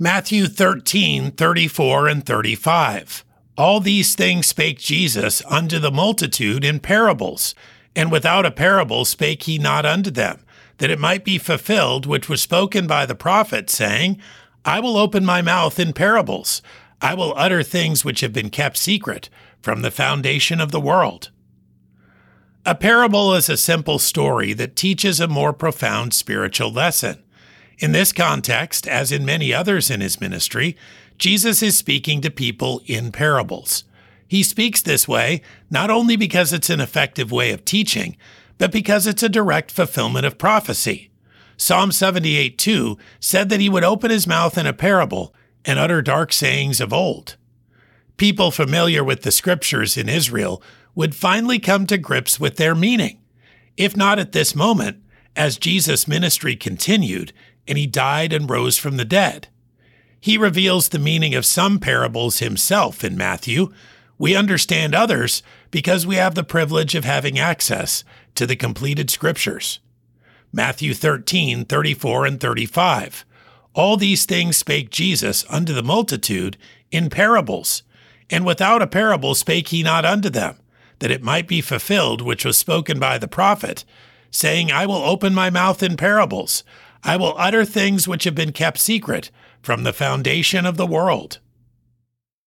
Matthew 13, 34 and 35. All these things spake Jesus unto the multitude in parables, and without a parable spake he not unto them, that it might be fulfilled which was spoken by the prophet, saying, I will open my mouth in parables. I will utter things which have been kept secret from the foundation of the world. A parable is a simple story that teaches a more profound spiritual lesson. In this context, as in many others in his ministry, Jesus is speaking to people in parables. He speaks this way not only because it's an effective way of teaching, but because it's a direct fulfillment of prophecy. Psalm 78 2 said that he would open his mouth in a parable and utter dark sayings of old. People familiar with the scriptures in Israel would finally come to grips with their meaning, if not at this moment, as Jesus' ministry continued and he died and rose from the dead. He reveals the meaning of some parables himself in Matthew. We understand others because we have the privilege of having access to the completed scriptures. Matthew 13, 34 and 35. All these things spake Jesus unto the multitude in parables, and without a parable spake he not unto them, that it might be fulfilled which was spoken by the prophet, saying, I will open my mouth in parables, I will utter things which have been kept secret from the foundation of the world.